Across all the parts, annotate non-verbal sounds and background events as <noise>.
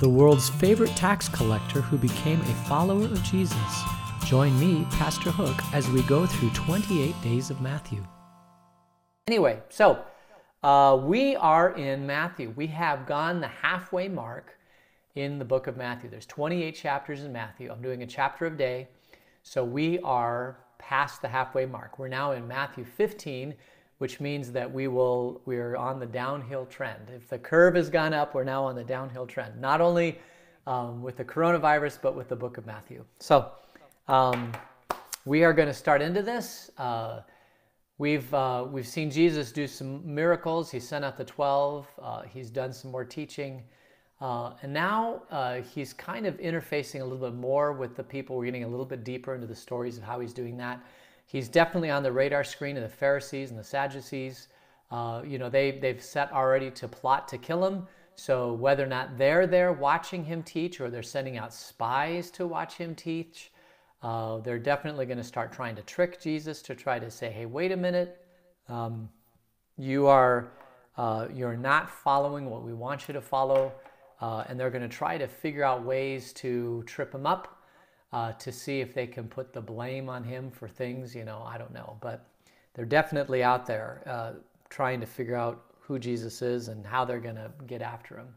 the world's favorite tax collector who became a follower of Jesus. Join me, Pastor Hook, as we go through 28 days of Matthew. Anyway, so uh, we are in Matthew. We have gone the halfway mark in the book of Matthew. There's 28 chapters in Matthew. I'm doing a chapter a day. So we are past the halfway mark. We're now in Matthew 15, which means that we will we're on the downhill trend. If the curve has gone up, we're now on the downhill trend. Not only um, with the coronavirus, but with the book of Matthew. So um, we are going to start into this. Uh, we've uh, we've seen Jesus do some miracles. He sent out the twelve. Uh, he's done some more teaching. Uh, and now uh, he's kind of interfacing a little bit more with the people. We're getting a little bit deeper into the stories of how he's doing that. He's definitely on the radar screen of the Pharisees and the Sadducees. Uh, you know, they, they've set already to plot to kill him. So whether or not they're there watching him teach or they're sending out spies to watch him teach, uh, they're definitely going to start trying to trick Jesus to try to say, hey, wait a minute. Um, you are uh, you're not following what we want you to follow. Uh, and they're going to try to figure out ways to trip him up uh, to see if they can put the blame on him for things. You know, I don't know, but they're definitely out there uh, trying to figure out who Jesus is and how they're going to get after him.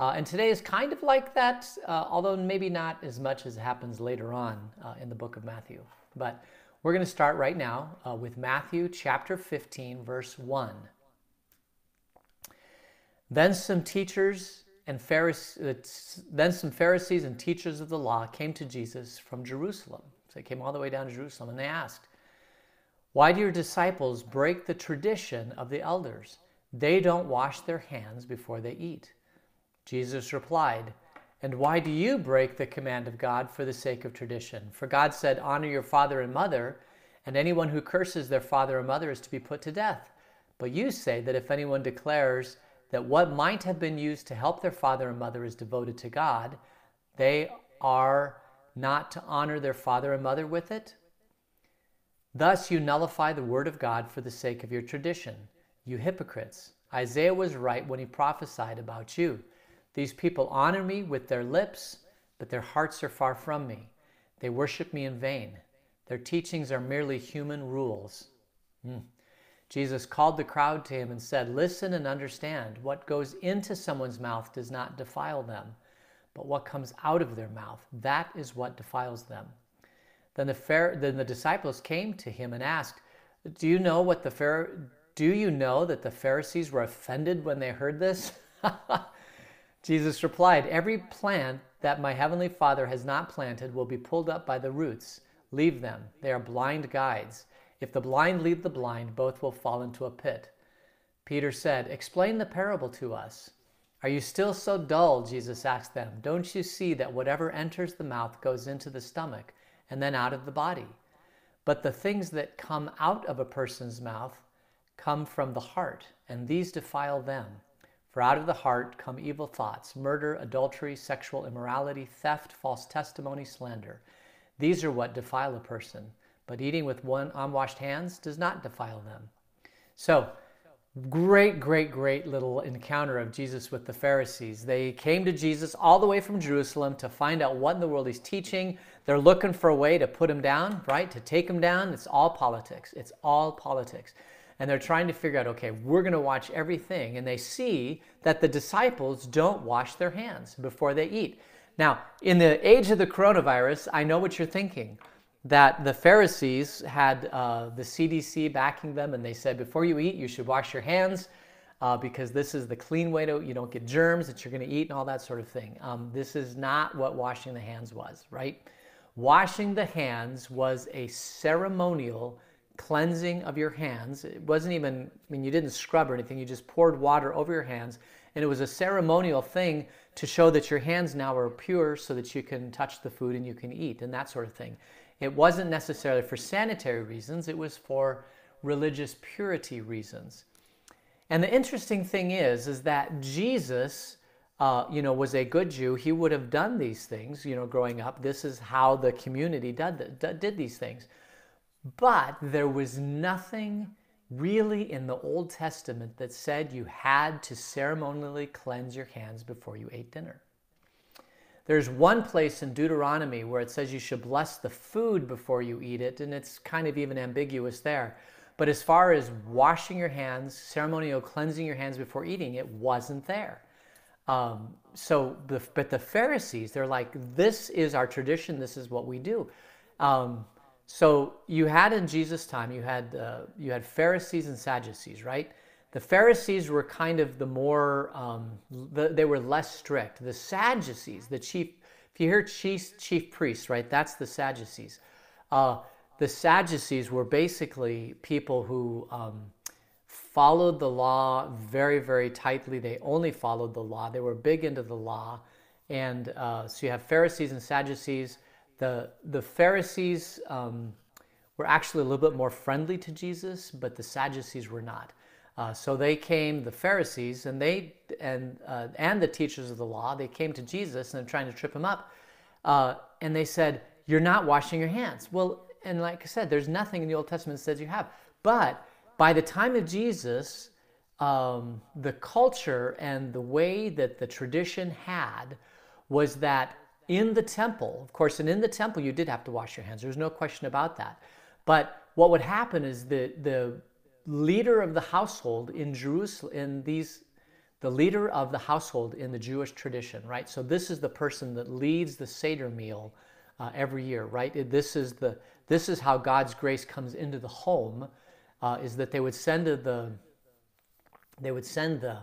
Uh, and today is kind of like that, uh, although maybe not as much as happens later on uh, in the book of Matthew. But we're going to start right now uh, with Matthew chapter 15, verse 1. Then some teachers and Pharisees, uh, then some Pharisees and teachers of the law came to Jesus from Jerusalem. So they came all the way down to Jerusalem and they asked, Why do your disciples break the tradition of the elders? They don't wash their hands before they eat. Jesus replied, And why do you break the command of God for the sake of tradition? For God said, Honor your father and mother, and anyone who curses their father or mother is to be put to death. But you say that if anyone declares, that what might have been used to help their father and mother is devoted to God, they are not to honor their father and mother with it? Thus you nullify the word of God for the sake of your tradition. You hypocrites! Isaiah was right when he prophesied about you. These people honor me with their lips, but their hearts are far from me. They worship me in vain. Their teachings are merely human rules. Mm. Jesus called the crowd to him and said, Listen and understand. What goes into someone's mouth does not defile them, but what comes out of their mouth, that is what defiles them. Then the, then the disciples came to him and asked, Do you know what the Phar- do you know that the Pharisees were offended when they heard this? <laughs> Jesus replied, Every plant that my heavenly Father has not planted will be pulled up by the roots. Leave them. They are blind guides. If the blind lead the blind, both will fall into a pit. Peter said, Explain the parable to us. Are you still so dull? Jesus asked them. Don't you see that whatever enters the mouth goes into the stomach and then out of the body? But the things that come out of a person's mouth come from the heart, and these defile them. For out of the heart come evil thoughts, murder, adultery, sexual immorality, theft, false testimony, slander. These are what defile a person but eating with one unwashed hands does not defile them. So, great, great, great little encounter of Jesus with the Pharisees. They came to Jesus all the way from Jerusalem to find out what in the world he's teaching. They're looking for a way to put him down, right? To take him down. It's all politics. It's all politics. And they're trying to figure out, okay, we're going to watch everything. And they see that the disciples don't wash their hands before they eat. Now, in the age of the coronavirus, I know what you're thinking that the Pharisees had uh, the CDC backing them, and they said, before you eat, you should wash your hands uh, because this is the clean way to, you don't get germs that you're going to eat and all that sort of thing. Um, this is not what washing the hands was, right? Washing the hands was a ceremonial cleansing of your hands. It wasn't even, I mean, you didn't scrub or anything, you just poured water over your hands. And it was a ceremonial thing to show that your hands now are pure so that you can touch the food and you can eat and that sort of thing. It wasn't necessarily for sanitary reasons, it was for religious purity reasons. And the interesting thing is, is that Jesus, uh, you know, was a good Jew. He would have done these things, you know, growing up. This is how the community did, did these things. But there was nothing really in the Old Testament that said you had to ceremonially cleanse your hands before you ate dinner. There's one place in Deuteronomy where it says you should bless the food before you eat it, and it's kind of even ambiguous there. But as far as washing your hands, ceremonial cleansing your hands before eating, it wasn't there. Um, so, the, but the Pharisees, they're like, this is our tradition, this is what we do. Um, so you had in Jesus' time, you had uh, you had Pharisees and Sadducees, right? The Pharisees were kind of the more, um, the, they were less strict. The Sadducees, the chief, if you hear chief, chief priests, right, that's the Sadducees. Uh, the Sadducees were basically people who um, followed the law very, very tightly. They only followed the law. They were big into the law. And uh, so you have Pharisees and Sadducees. The, the Pharisees um, were actually a little bit more friendly to Jesus, but the Sadducees were not. Uh, so they came, the Pharisees, and they and uh, and the teachers of the law. They came to Jesus and they're trying to trip him up, uh, and they said, "You're not washing your hands." Well, and like I said, there's nothing in the Old Testament that says you have. But by the time of Jesus, um, the culture and the way that the tradition had was that in the temple, of course, and in the temple you did have to wash your hands. There's no question about that. But what would happen is the the leader of the household in Jerusalem, in these, the leader of the household in the Jewish tradition, right? So this is the person that leads the Seder meal uh, every year, right? This is the this is how God's grace comes into the home, uh, is that they would send the they would send the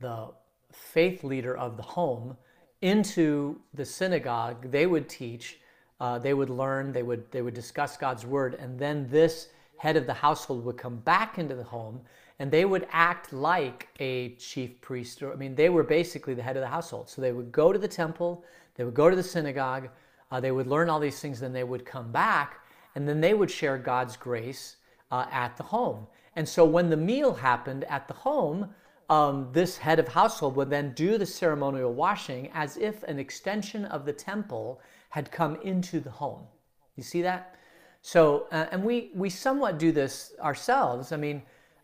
the faith leader of the home into the synagogue. They would teach, uh, they would learn, they would they would discuss God's word, and then this head of the household would come back into the home and they would act like a chief priest. Or, I mean, they were basically the head of the household. So they would go to the temple, they would go to the synagogue, uh, they would learn all these things, then they would come back, and then they would share God's grace uh, at the home. And so when the meal happened at the home, um, this head of household would then do the ceremonial washing as if an extension of the temple had come into the home. You see that? So, uh, and we, we somewhat do this ourselves. I mean,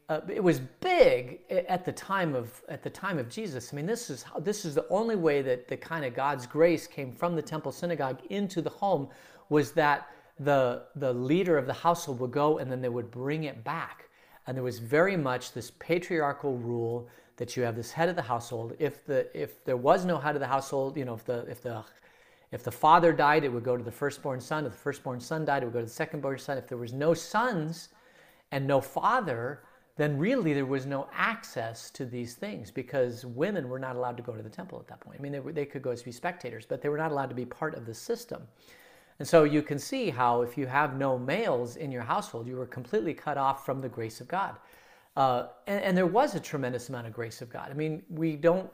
uh, it was big at the time of at the time of Jesus. I mean, this is how, this is the only way that the kind of God's grace came from the temple synagogue into the home was that the the leader of the household would go and then they would bring it back. And there was very much this patriarchal rule that you have this head of the household. If the if there was no head of the household, you know, if the if the if the father died, it would go to the firstborn son. If the firstborn son died, it would go to the secondborn son. If there was no sons and no father, then really there was no access to these things because women were not allowed to go to the temple at that point. I mean, they, were, they could go as be spectators, but they were not allowed to be part of the system. And so you can see how if you have no males in your household, you were completely cut off from the grace of God. Uh, and, and there was a tremendous amount of grace of God. I mean, we don't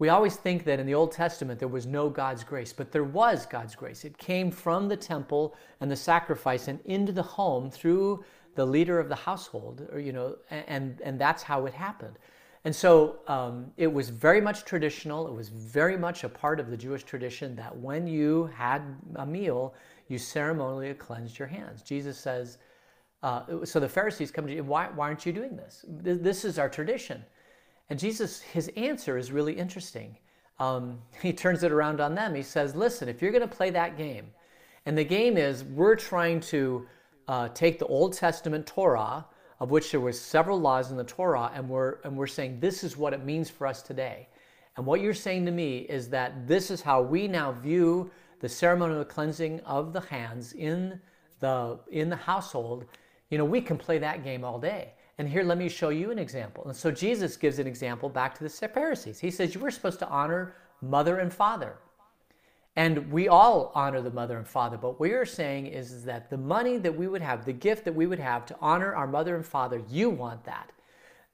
we always think that in the Old Testament there was no God's grace, but there was God's grace. It came from the temple and the sacrifice and into the home through the leader of the household, or, you know, and, and that's how it happened. And so um, it was very much traditional. It was very much a part of the Jewish tradition that when you had a meal, you ceremonially cleansed your hands. Jesus says, uh, so the Pharisees come to you, why, why aren't you doing this? This is our tradition. And Jesus, his answer is really interesting. Um, <laughs> he turns it around on them. He says, Listen, if you're going to play that game, and the game is we're trying to uh, take the Old Testament Torah, of which there were several laws in the Torah, and we're, and we're saying this is what it means for us today. And what you're saying to me is that this is how we now view the ceremonial cleansing of the hands in the, in the household. You know, we can play that game all day. And here, let me show you an example. And so Jesus gives an example back to the Pharisees. He says, You were supposed to honor mother and father. And we all honor the mother and father. But what you're saying is, is that the money that we would have, the gift that we would have to honor our mother and father, you want that.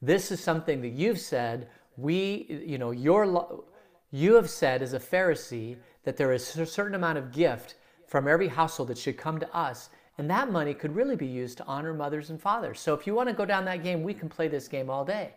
This is something that you've said. We, you know, your, you have said as a Pharisee that there is a certain amount of gift from every household that should come to us. And that money could really be used to honor mothers and fathers. So if you want to go down that game, we can play this game all day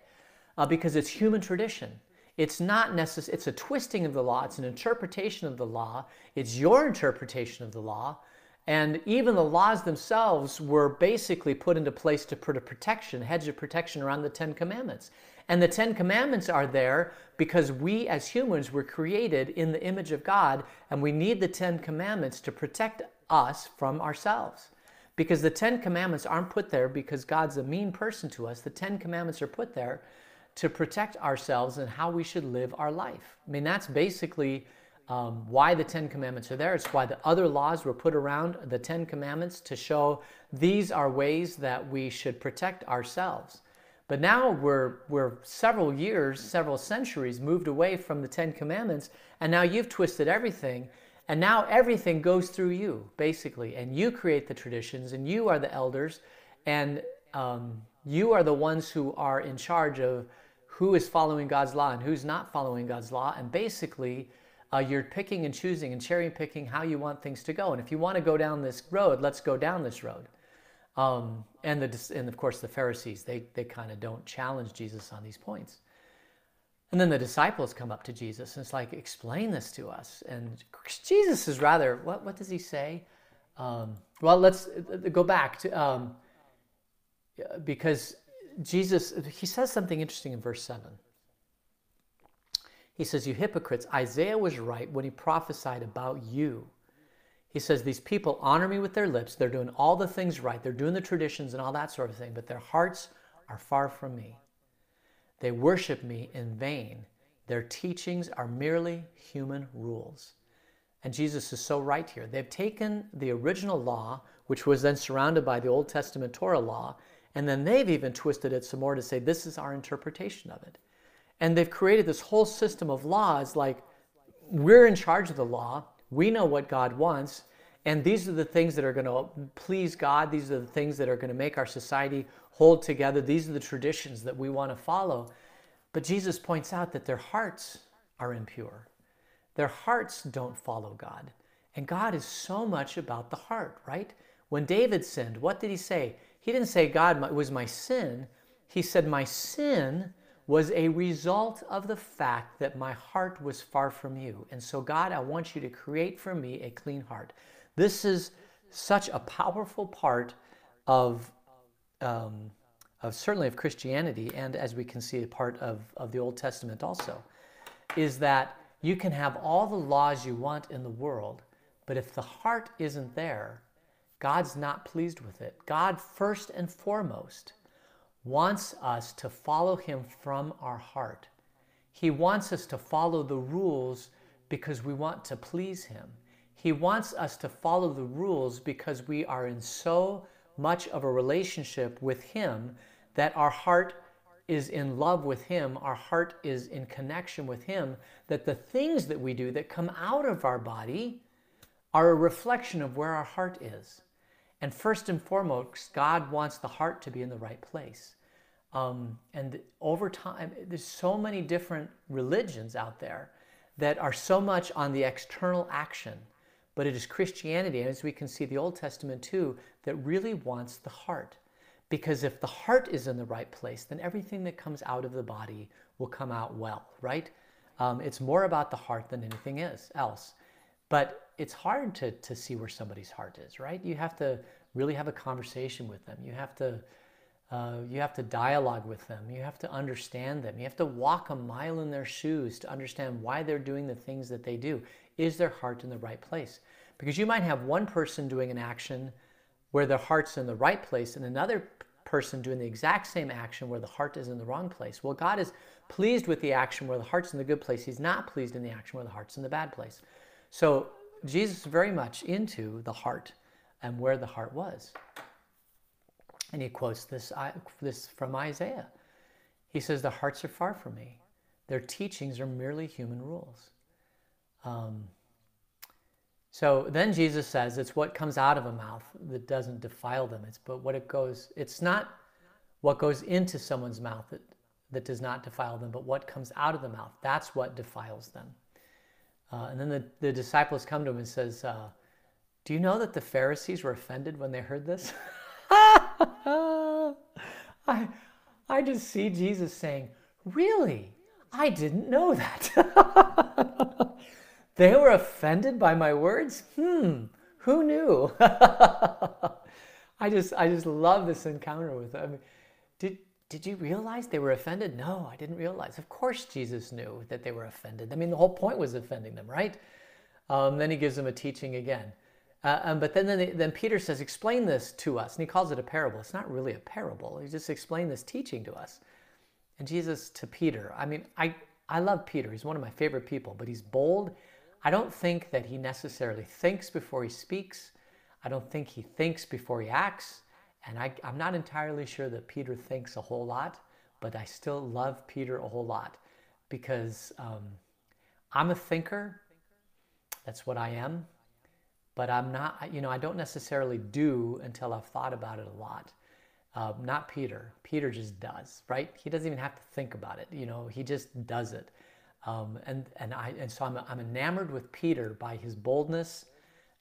uh, because it's human tradition. It's not necessary, it's a twisting of the law, it's an interpretation of the law, it's your interpretation of the law. And even the laws themselves were basically put into place to put a protection, hedge of protection around the Ten Commandments. And the Ten Commandments are there because we as humans were created in the image of God, and we need the Ten Commandments to protect us from ourselves. Because the Ten Commandments aren't put there because God's a mean person to us. The Ten Commandments are put there to protect ourselves and how we should live our life. I mean, that's basically um, why the Ten Commandments are there. It's why the other laws were put around the Ten Commandments to show these are ways that we should protect ourselves. But now we're, we're several years, several centuries moved away from the Ten Commandments, and now you've twisted everything, and now everything goes through you, basically. And you create the traditions, and you are the elders, and um, you are the ones who are in charge of who is following God's law and who's not following God's law. And basically, uh, you're picking and choosing and cherry picking how you want things to go. And if you want to go down this road, let's go down this road. Um, and, the, and of course, the Pharisees, they, they kind of don't challenge Jesus on these points. And then the disciples come up to Jesus and it's like, explain this to us. And Jesus is rather, what, what does he say? Um, well, let's uh, go back to, um, because Jesus, he says something interesting in verse 7. He says, You hypocrites, Isaiah was right when he prophesied about you. He says, These people honor me with their lips. They're doing all the things right. They're doing the traditions and all that sort of thing, but their hearts are far from me. They worship me in vain. Their teachings are merely human rules. And Jesus is so right here. They've taken the original law, which was then surrounded by the Old Testament Torah law, and then they've even twisted it some more to say, This is our interpretation of it. And they've created this whole system of laws like we're in charge of the law, we know what God wants, and these are the things that are going to please God. These are the things that are going to make our society hold together. These are the traditions that we want to follow. But Jesus points out that their hearts are impure. Their hearts don't follow God. And God is so much about the heart, right? When David sinned, what did he say? He didn't say, God was my sin. He said, My sin was a result of the fact that my heart was far from you. And so, God, I want you to create for me a clean heart. This is such a powerful part of, um, of certainly of Christianity, and as we can see, a part of, of the Old Testament also, is that you can have all the laws you want in the world, but if the heart isn't there, God's not pleased with it. God, first and foremost, wants us to follow Him from our heart. He wants us to follow the rules because we want to please Him. He wants us to follow the rules because we are in so much of a relationship with Him that our heart is in love with Him, our heart is in connection with Him, that the things that we do that come out of our body are a reflection of where our heart is. And first and foremost, God wants the heart to be in the right place. Um, and over time, there's so many different religions out there that are so much on the external action. But it is Christianity, and as we can see the Old Testament too, that really wants the heart. Because if the heart is in the right place, then everything that comes out of the body will come out well, right? Um, it's more about the heart than anything is else. But it's hard to, to see where somebody's heart is, right? You have to really have a conversation with them. You have to uh, you have to dialogue with them. You have to understand them. You have to walk a mile in their shoes to understand why they're doing the things that they do. Is their heart in the right place? Because you might have one person doing an action where their heart's in the right place and another person doing the exact same action where the heart is in the wrong place. Well, God is pleased with the action where the heart's in the good place. He's not pleased in the action where the heart's in the bad place. So Jesus is very much into the heart and where the heart was. And he quotes this, this from Isaiah. He says, The hearts are far from me. Their teachings are merely human rules. Um, so then Jesus says it's what comes out of a mouth that doesn't defile them. It's but what it goes, it's not what goes into someone's mouth that, that does not defile them, but what comes out of the mouth. That's what defiles them. Uh, and then the, the disciples come to him and says, uh, Do you know that the Pharisees were offended when they heard this? <laughs> I, I just see Jesus saying, Really? I didn't know that. <laughs> they were offended by my words? Hmm, Who knew? <laughs> I just I just love this encounter with them. I mean, did did you realize they were offended? No, I didn't realize. Of course, Jesus knew that they were offended. I mean, the whole point was offending them, right? Um, then he gives them a teaching again. Uh, um, but then, then, then Peter says, Explain this to us. And he calls it a parable. It's not really a parable. He just explained this teaching to us. And Jesus to Peter, I mean, I, I love Peter. He's one of my favorite people, but he's bold. I don't think that he necessarily thinks before he speaks. I don't think he thinks before he acts. And I, am not entirely sure that Peter thinks a whole lot, but I still love Peter a whole lot because um, I'm a thinker. That's what I am. But I'm not, you know, I don't necessarily do until I've thought about it a lot. Uh, not Peter. Peter just does, right? He doesn't even have to think about it. You know, he just does it. Um, and and I and so I'm I'm enamored with Peter by his boldness,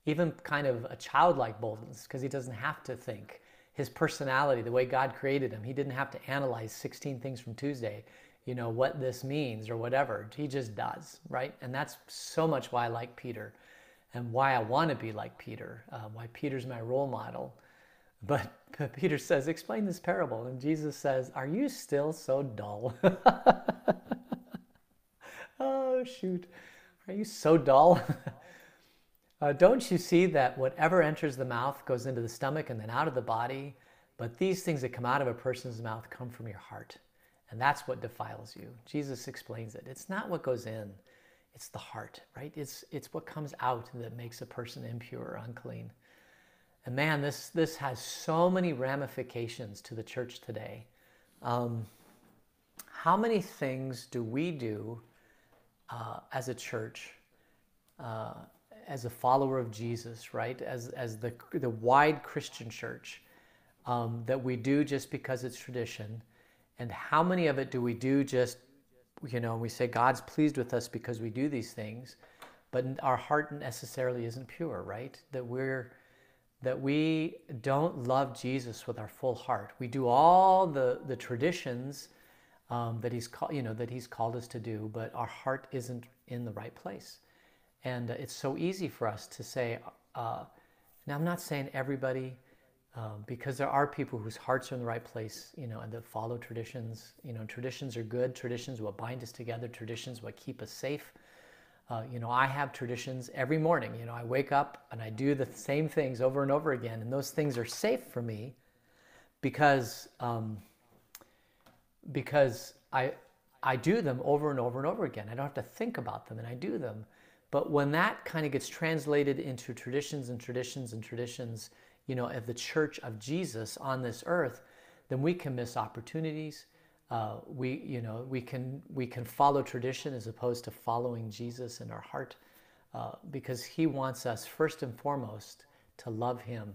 even kind of a childlike boldness, because he doesn't have to think his personality, the way God created him. He didn't have to analyze 16 things from Tuesday, you know, what this means or whatever. He just does, right? And that's so much why I like Peter and why I want to be like Peter, uh, why Peter's my role model. But, but Peter says, Explain this parable. And Jesus says, Are you still so dull? <laughs> oh, shoot. Are you so dull? <laughs> Uh, don't you see that whatever enters the mouth goes into the stomach and then out of the body? But these things that come out of a person's mouth come from your heart. And that's what defiles you. Jesus explains it. It's not what goes in, it's the heart, right? It's, it's what comes out that makes a person impure or unclean. And man, this, this has so many ramifications to the church today. Um, how many things do we do uh, as a church? Uh, as a follower of Jesus, right? As, as the, the wide Christian church um, that we do just because it's tradition. And how many of it do we do just, you know, we say God's pleased with us because we do these things, but our heart necessarily isn't pure, right? That we're, that we don't love Jesus with our full heart. We do all the, the traditions um, that he's called, you know, that he's called us to do, but our heart isn't in the right place. And uh, it's so easy for us to say, uh, now I'm not saying everybody, um, because there are people whose hearts are in the right place, you know, and that follow traditions. You know, traditions are good. Traditions what bind us together. Traditions what keep us safe. Uh, you know, I have traditions every morning. You know, I wake up and I do the same things over and over again, and those things are safe for me because um, because I I do them over and over and over again. I don't have to think about them, and I do them. But when that kind of gets translated into traditions and traditions and traditions, you know, of the church of Jesus on this earth, then we can miss opportunities. Uh, we, you know, we can we can follow tradition as opposed to following Jesus in our heart, uh, because He wants us first and foremost to love Him.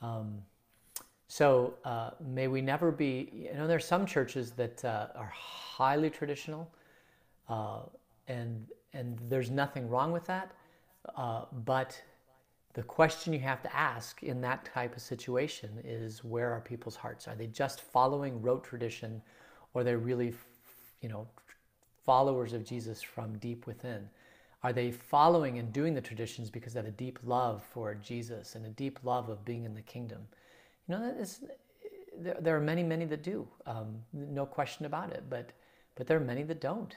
Um, so uh, may we never be. You know, there are some churches that uh, are highly traditional, uh, and and there's nothing wrong with that. Uh, but the question you have to ask in that type of situation is where are people's hearts? Are they just following rote tradition or are they really, you know, followers of Jesus from deep within? Are they following and doing the traditions because they have a deep love for Jesus and a deep love of being in the kingdom? You know, there, there, are many, many that do, um, no question about it, but, but there are many that don't.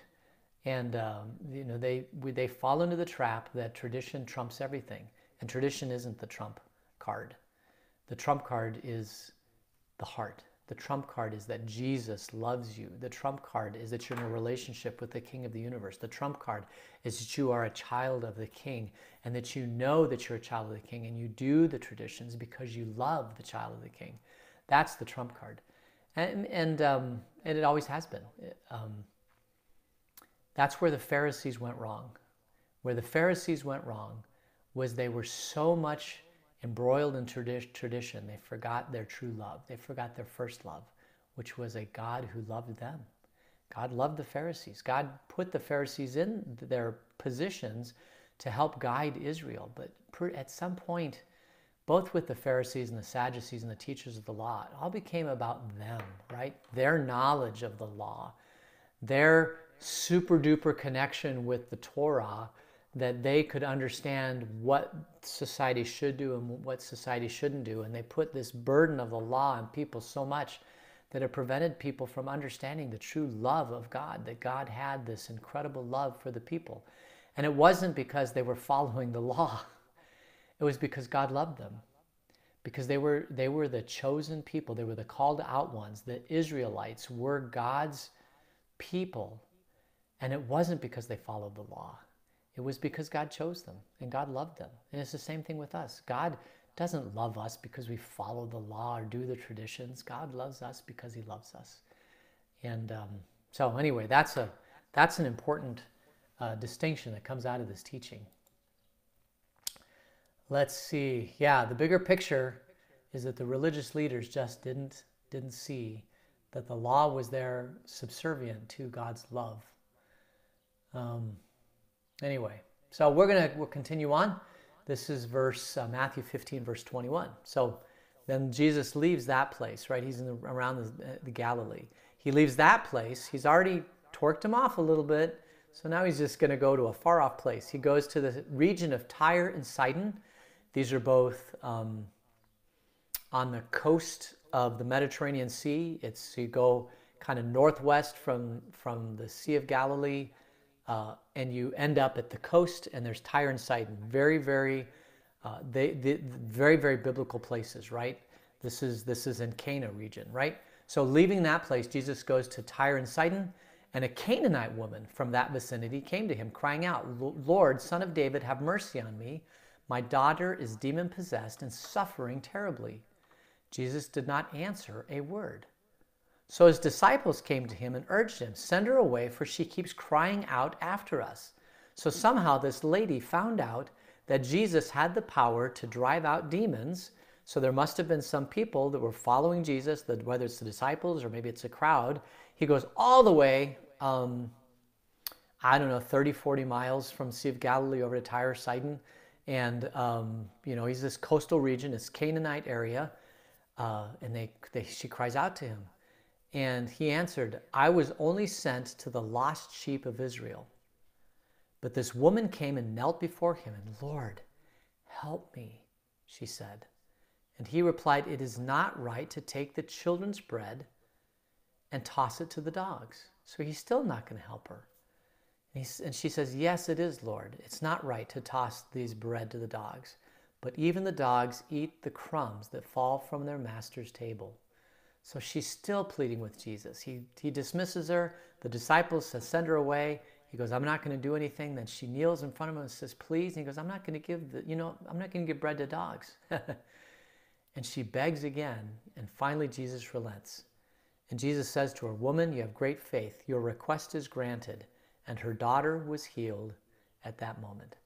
And um, you know they they fall into the trap that tradition trumps everything, and tradition isn't the trump card. The trump card is the heart. The trump card is that Jesus loves you. The trump card is that you're in a relationship with the King of the universe. The trump card is that you are a child of the King and that you know that you're a child of the King and you do the traditions because you love the child of the King. That's the trump card. And, and, um, and it always has been. Um, that's where the Pharisees went wrong. Where the Pharisees went wrong was they were so much embroiled in tradi- tradition, they forgot their true love. They forgot their first love, which was a God who loved them. God loved the Pharisees. God put the Pharisees in their positions to help guide Israel. But at some point, both with the Pharisees and the Sadducees and the teachers of the law, it all became about them, right? Their knowledge of the law, their super duper connection with the Torah that they could understand what society should do and what society shouldn't do. And they put this burden of the law on people so much that it prevented people from understanding the true love of God, that God had this incredible love for the people. And it wasn't because they were following the <laughs> law, it was because God loved them. Because they were, they were the chosen people, they were the called out ones. The Israelites were God's people. And it wasn't because they followed the law. It was because God chose them and God loved them. And it's the same thing with us. God doesn't love us because we follow the law or do the traditions. God loves us because He loves us. And um, so, anyway, that's a that's an important uh, distinction that comes out of this teaching. Let's see. Yeah, the bigger picture is that the religious leaders just didn't didn't see that the law was there subservient to God's love. Um, Anyway, so we're gonna we'll continue on. This is verse uh, Matthew 15, verse 21. So then Jesus leaves that place, right? He's in the, around the, uh, the Galilee. He leaves that place. He's already torqued him off a little bit. So now he's just going to go to a far off place. He goes to the region of Tyre and Sidon. These are both um, on the coast of the Mediterranean Sea. It's you go kind of northwest from from the Sea of Galilee uh, and you end up at the coast, and there's Tyre and Sidon. Very, very, uh, they, they, very, very biblical places, right? This is this is in Cana region, right? So leaving that place, Jesus goes to Tyre and Sidon, and a Canaanite woman from that vicinity came to him, crying out, "Lord, Son of David, have mercy on me. My daughter is demon possessed and suffering terribly." Jesus did not answer a word. So his disciples came to him and urged him, Send her away, for she keeps crying out after us. So somehow this lady found out that Jesus had the power to drive out demons. So there must have been some people that were following Jesus, whether it's the disciples or maybe it's a crowd. He goes all the way, um, I don't know, 30, 40 miles from Sea of Galilee over to Tyre, Sidon. And, um, you know, he's this coastal region, it's Canaanite area. Uh, and they, they, she cries out to him. And he answered, I was only sent to the lost sheep of Israel. But this woman came and knelt before him, and Lord, help me, she said. And he replied, It is not right to take the children's bread and toss it to the dogs. So he's still not going to help her. And, and, she says, Yes, it is, Lord. It's not right to toss these bread to the dogs. But even the dogs eat the crumbs that fall from their master's table. So she's still pleading with Jesus. He, he dismisses her. The disciples send her away. He goes, I'm not going to do anything. Then she kneels in front of him and says, please. And he goes, I'm not going to give the, you know, I'm not going to give bread to dogs. <laughs> and she begs again. And finally, Jesus relents. And Jesus says to her, Woman, you have great faith. Your request is granted. And her daughter was healed at that moment.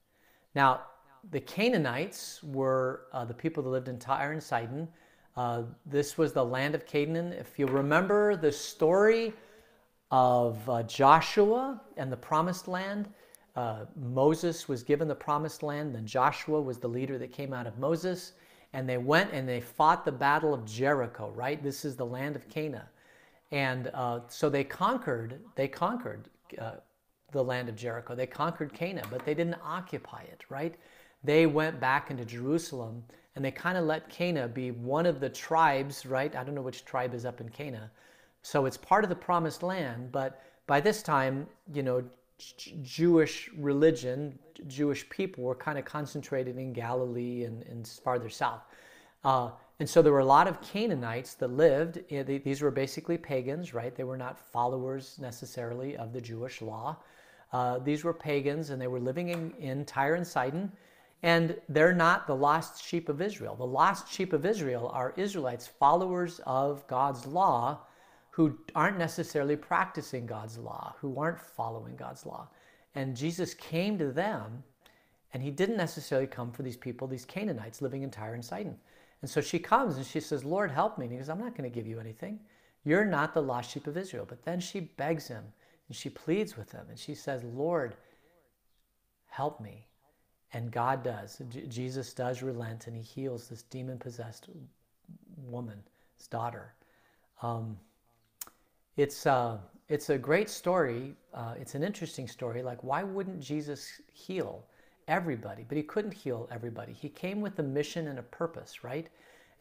Now, the Canaanites were uh, the people that lived in Tyre and Sidon. Uh, this was the land of Canaan. If you remember the story of uh, Joshua and the promised land, uh, Moses was given the promised land, then Joshua was the leader that came out of Moses, and they went and they fought the battle of Jericho, right? This is the land of Canaan. And uh, so they conquered, they conquered uh, the land of Jericho. They conquered Canaan, but they didn't occupy it, right? They went back into Jerusalem and they kind of let Cana be one of the tribes, right? I don't know which tribe is up in Cana. So it's part of the promised land, but by this time, you know, J- Jewish religion, Jewish people were kind of concentrated in Galilee and, and farther south. Uh, and so there were a lot of Canaanites that lived. These were basically pagans, right? They were not followers necessarily of the Jewish law. Uh, these were pagans, and they were living in, in Tyre and Sidon. And they're not the lost sheep of Israel. The lost sheep of Israel are Israelites, followers of God's law, who aren't necessarily practicing God's law, who aren't following God's law. And Jesus came to them, and he didn't necessarily come for these people, these Canaanites living in Tyre and Sidon. And so she comes and she says, Lord, help me. And he goes, I'm not going to give you anything. You're not the lost sheep of Israel. But then she begs him and she pleads with him and she says, Lord, help me. And God does. J- Jesus does relent and he heals this demon possessed woman, his daughter. Um, it's, uh, it's a great story. Uh, it's an interesting story. Like, why wouldn't Jesus heal? everybody, but he couldn't heal everybody. He came with a mission and a purpose, right?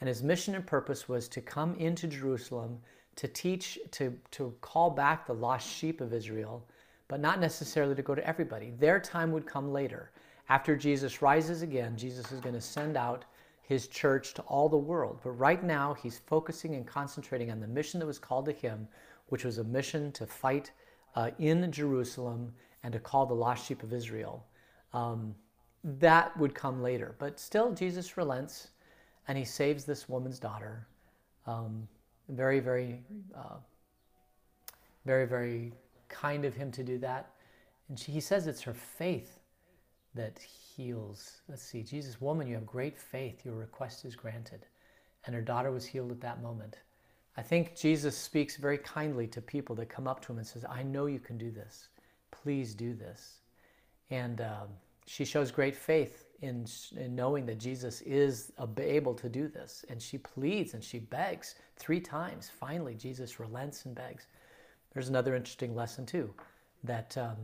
And his mission and purpose was to come into Jerusalem to teach, to, to call back the lost sheep of Israel, but not necessarily to go to everybody. Their time would come later. After Jesus rises again, Jesus is going to send out his church to all the world. But right now, he's focusing and concentrating on the mission that was called to him, which was a mission to fight uh, in Jerusalem and to call the lost sheep of Israel. Um, that would come later. But still, Jesus relents and he saves this woman's daughter. Um, very, very, uh, very, very kind of him to do that. And she, he says it's her faith that heals. Let's see, Jesus, woman, you have great faith. Your request is granted. And her daughter was healed at that moment. I think Jesus speaks very kindly to people that come up to him and says, I know you can do this. Please do this. And um, she shows great faith in, in knowing that Jesus is able to do this. And she pleads and she begs three times. Finally, Jesus relents and begs. There's another interesting lesson, too, that, um,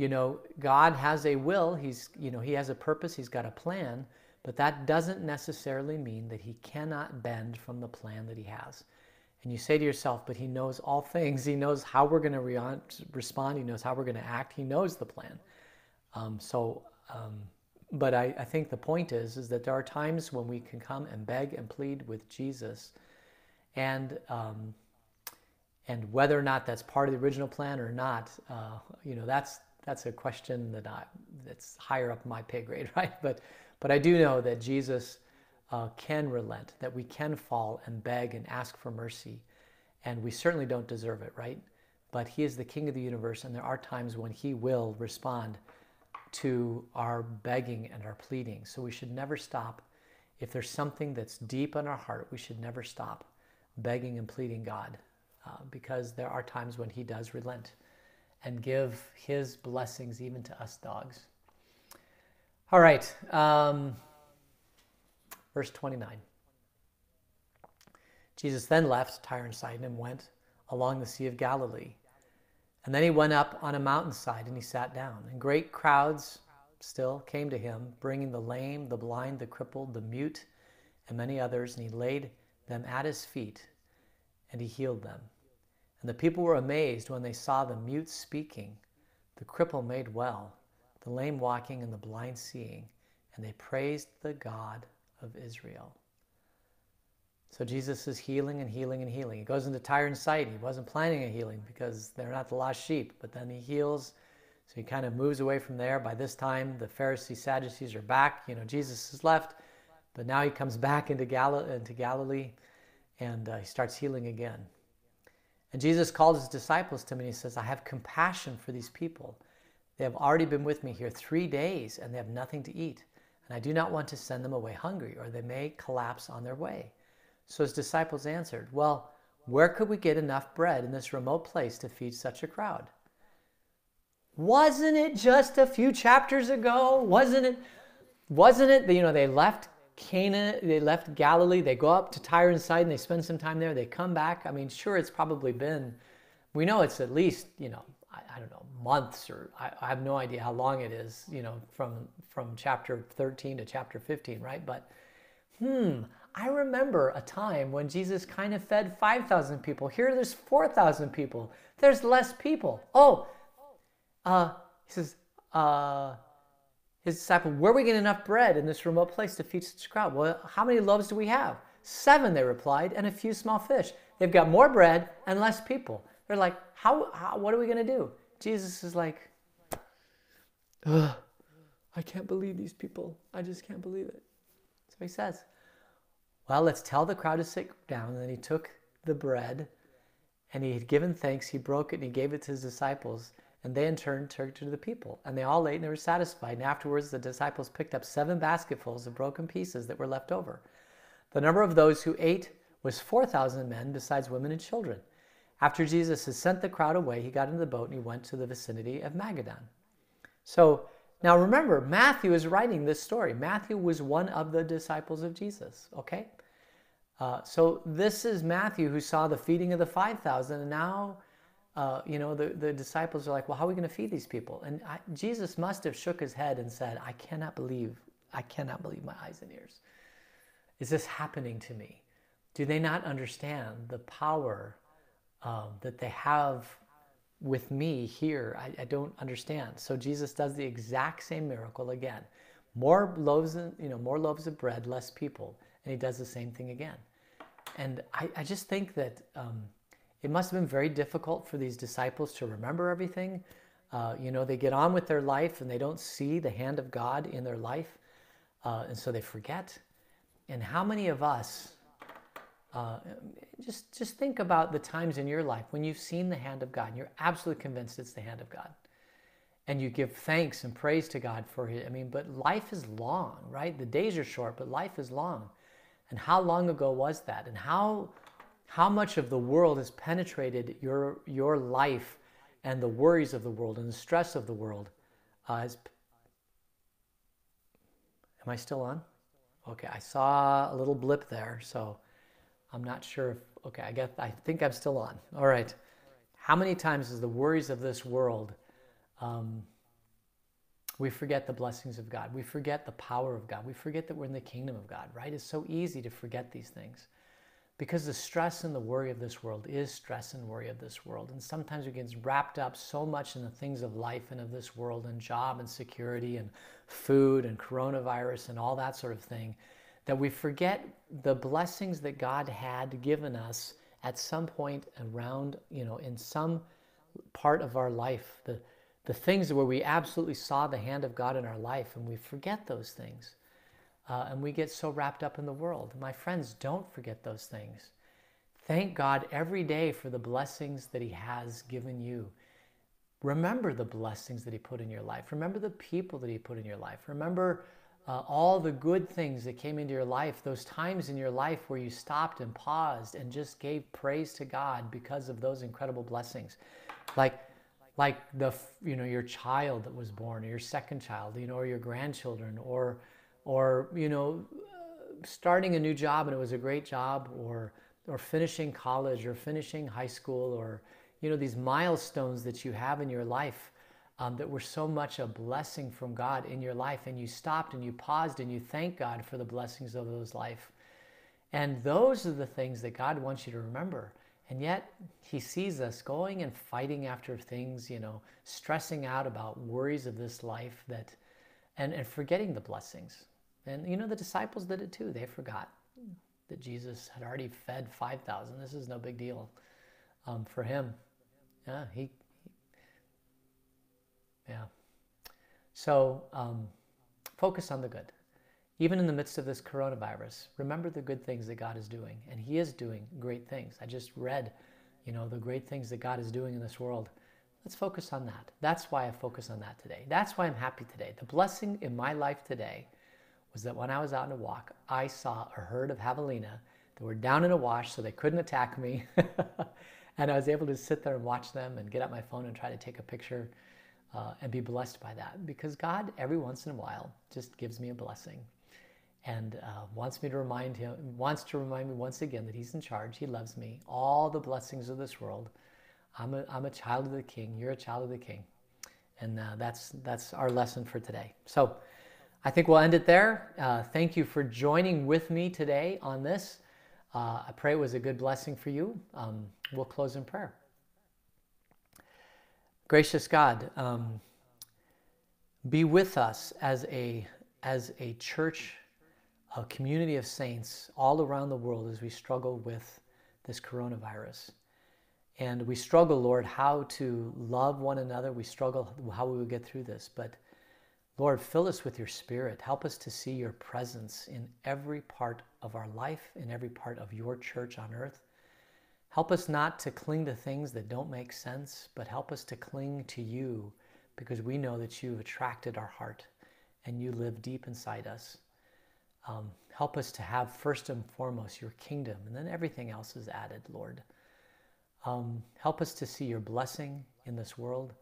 you know, God has a will. He's, you know, he has a purpose. He's got a plan. But that doesn't necessarily mean that he cannot bend from the plan that he has. And you say to yourself, but he knows all things. He knows how we're going to re- respond. He knows how we're going to act. He knows the plan. Um, so, um, but I, I, think the point is, is that there are times when we can come and beg and plead with Jesus, and um, and whether or not that's part of the original plan or not, uh, you know, that's that's a question that I that's higher up my pay grade, <laughs> right? But but I do know that Jesus uh, can relent, that we can fall and beg and ask for mercy, and we certainly don't deserve it, right? But He is the King of the universe, and there are times when He will respond to our begging and our pleading. So we should never stop. If there's something that's deep in our heart, we should never stop begging and pleading God uh, because there are times when He does relent and give His blessings even to us dogs. All right, um, verse 29. Jesus then left Tyre and Sidon and went along the Sea of Galilee. And then he went up on a mountainside and he sat down. And great crowds still came to him, bringing the lame, the blind, the crippled, the mute, and many others. And he laid them at his feet and he healed them. And the people were amazed when they saw the mute speaking, the cripple made well, the lame walking, and the blind seeing. And they praised the God of Israel. So Jesus is healing and healing and healing. He goes into Tyre and Sidon. He wasn't planning a healing because they're not the lost sheep, but then he heals. So he kind of moves away from there. By this time, the Pharisees, Sadducees are back. You know, Jesus has left, but now he comes back into, Gal- into Galilee and uh, he starts healing again. And Jesus called his disciples to him and he says, I have compassion for these people. They have already been with me here three days and they have nothing to eat. And I do not want to send them away hungry or they may collapse on their way. So his disciples answered, Well, where could we get enough bread in this remote place to feed such a crowd? Wasn't it just a few chapters ago? Wasn't it? Wasn't it? You know, they left Canaan, they left Galilee, they go up to Tyre and Sidon, they spend some time there, they come back. I mean, sure, it's probably been, we know it's at least, you know, I, I don't know, months or I, I, have no idea how long it is, you know, from from chapter 13 to chapter 15, right? But hmm, I remember a time when Jesus kind of fed 5,000 people. Here there's 4,000 people. There's less people. Oh, uh, he says, uh, his disciple, where are we getting enough bread in this remote place to feed such a crowd? Well, how many loaves do we have? Seven, they replied, and a few small fish. They've got more bread and less people. They're like, how, how what are we going to do? Jesus is like, Ugh, I can't believe these people. I just can't believe it. So he says, well, let's tell the crowd to sit down. And then he took the bread and he had given thanks. He broke it and he gave it to his disciples. And they in turn turned to the people. And they all ate and they were satisfied. And afterwards, the disciples picked up seven basketfuls of broken pieces that were left over. The number of those who ate was 4,000 men, besides women and children. After Jesus had sent the crowd away, he got into the boat and he went to the vicinity of Magadan. So now remember, Matthew is writing this story. Matthew was one of the disciples of Jesus, okay? Uh, so this is Matthew who saw the feeding of the 5,000, and now uh, you know, the, the disciples are like, well, how are we going to feed these people? And I, Jesus must have shook his head and said, I cannot believe, I cannot believe my eyes and ears. Is this happening to me? Do they not understand the power um, that they have with me here? I, I don't understand. So Jesus does the exact same miracle again. More loaves, you know, more loaves of bread, less people, and he does the same thing again. And I, I just think that um, it must have been very difficult for these disciples to remember everything. Uh, you know, they get on with their life and they don't see the hand of God in their life, uh, and so they forget. And how many of us uh, just just think about the times in your life when you've seen the hand of God and you're absolutely convinced it's the hand of God, and you give thanks and praise to God for it. I mean, but life is long, right? The days are short, but life is long. And how long ago was that? And how how much of the world has penetrated your, your life and the worries of the world and the stress of the world. Uh, has, am I still on? Okay, I saw a little blip there, so I'm not sure if, okay, I guess, I think I'm still on. All right. How many times is the worries of this world, um, we forget the blessings of God. We forget the power of God. We forget that we're in the kingdom of God, right? It's so easy to forget these things because the stress and the worry of this world is stress and worry of this world. And sometimes we get wrapped up so much in the things of life and of this world and job and security and food and coronavirus and all that sort of thing that we forget the blessings that God had given us at some point around, you know, in some part of our life, the, the things where we absolutely saw the hand of God in our life and we forget those things. Uh, and we get so wrapped up in the world. My friends, don't forget those things. Thank God every day for the blessings that He has given you. Remember the blessings that He put in your life. Remember the people that He put in your life. Remember uh, all the good things that came into your life, those times in your life where you stopped and paused and just gave praise to God because of those incredible blessings. Like, like the you know your child that was born or your second child you know or your grandchildren or or you know starting a new job and it was a great job or or finishing college or finishing high school or you know these milestones that you have in your life um, that were so much a blessing from god in your life and you stopped and you paused and you thank god for the blessings of those life. And those are the things that god wants you to remember. And yet he sees us going and fighting after things you know stressing out about worries of this life that and, and forgetting the blessings and you know, the disciples did it too. They forgot that Jesus had already fed 5,000. This is no big deal um, for him. Yeah, he, he yeah. So um, focus on the good. Even in the midst of this coronavirus, remember the good things that God is doing. And He is doing great things. I just read, you know, the great things that God is doing in this world. Let's focus on that. That's why I focus on that today. That's why I'm happy today. The blessing in my life today was that when I was out on a walk, I saw a herd of javelina that were down in a wash so they couldn't attack me. <laughs> and I was able to sit there and watch them and get out my phone and try to take a picture uh, and be blessed by that because God, every once in a while, just gives me a blessing and uh, wants me to remind him, wants to remind me once again that he's in charge. He loves me. All the blessings of this world. I'm a, I'm a child of the King. You're a child of the King. And uh, that's, that's our lesson for today. So, I think we'll end it there. Uh, thank you for joining with me today on this. Uh, I pray it was a good blessing for you. Um, we'll close in prayer. Gracious God, um, be with us as a, as a church, a community of saints all around the world as we struggle with this coronavirus. And we struggle, Lord, how to love one another. We struggle how we will get through this. But Lord, fill us with your spirit. Help us to see your presence in every part of our life, in every part of your church on earth. Help us not to cling to things that don't make sense, but help us to cling to you because we know that you've attracted our heart and you live deep inside us. Um, help us to have first and foremost your kingdom, and then everything else is added, Lord. Um, help us to see your blessing in this world.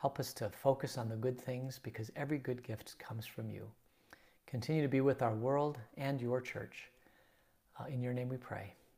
Help us to focus on the good things because every good gift comes from you. Continue to be with our world and your church. Uh, in your name we pray.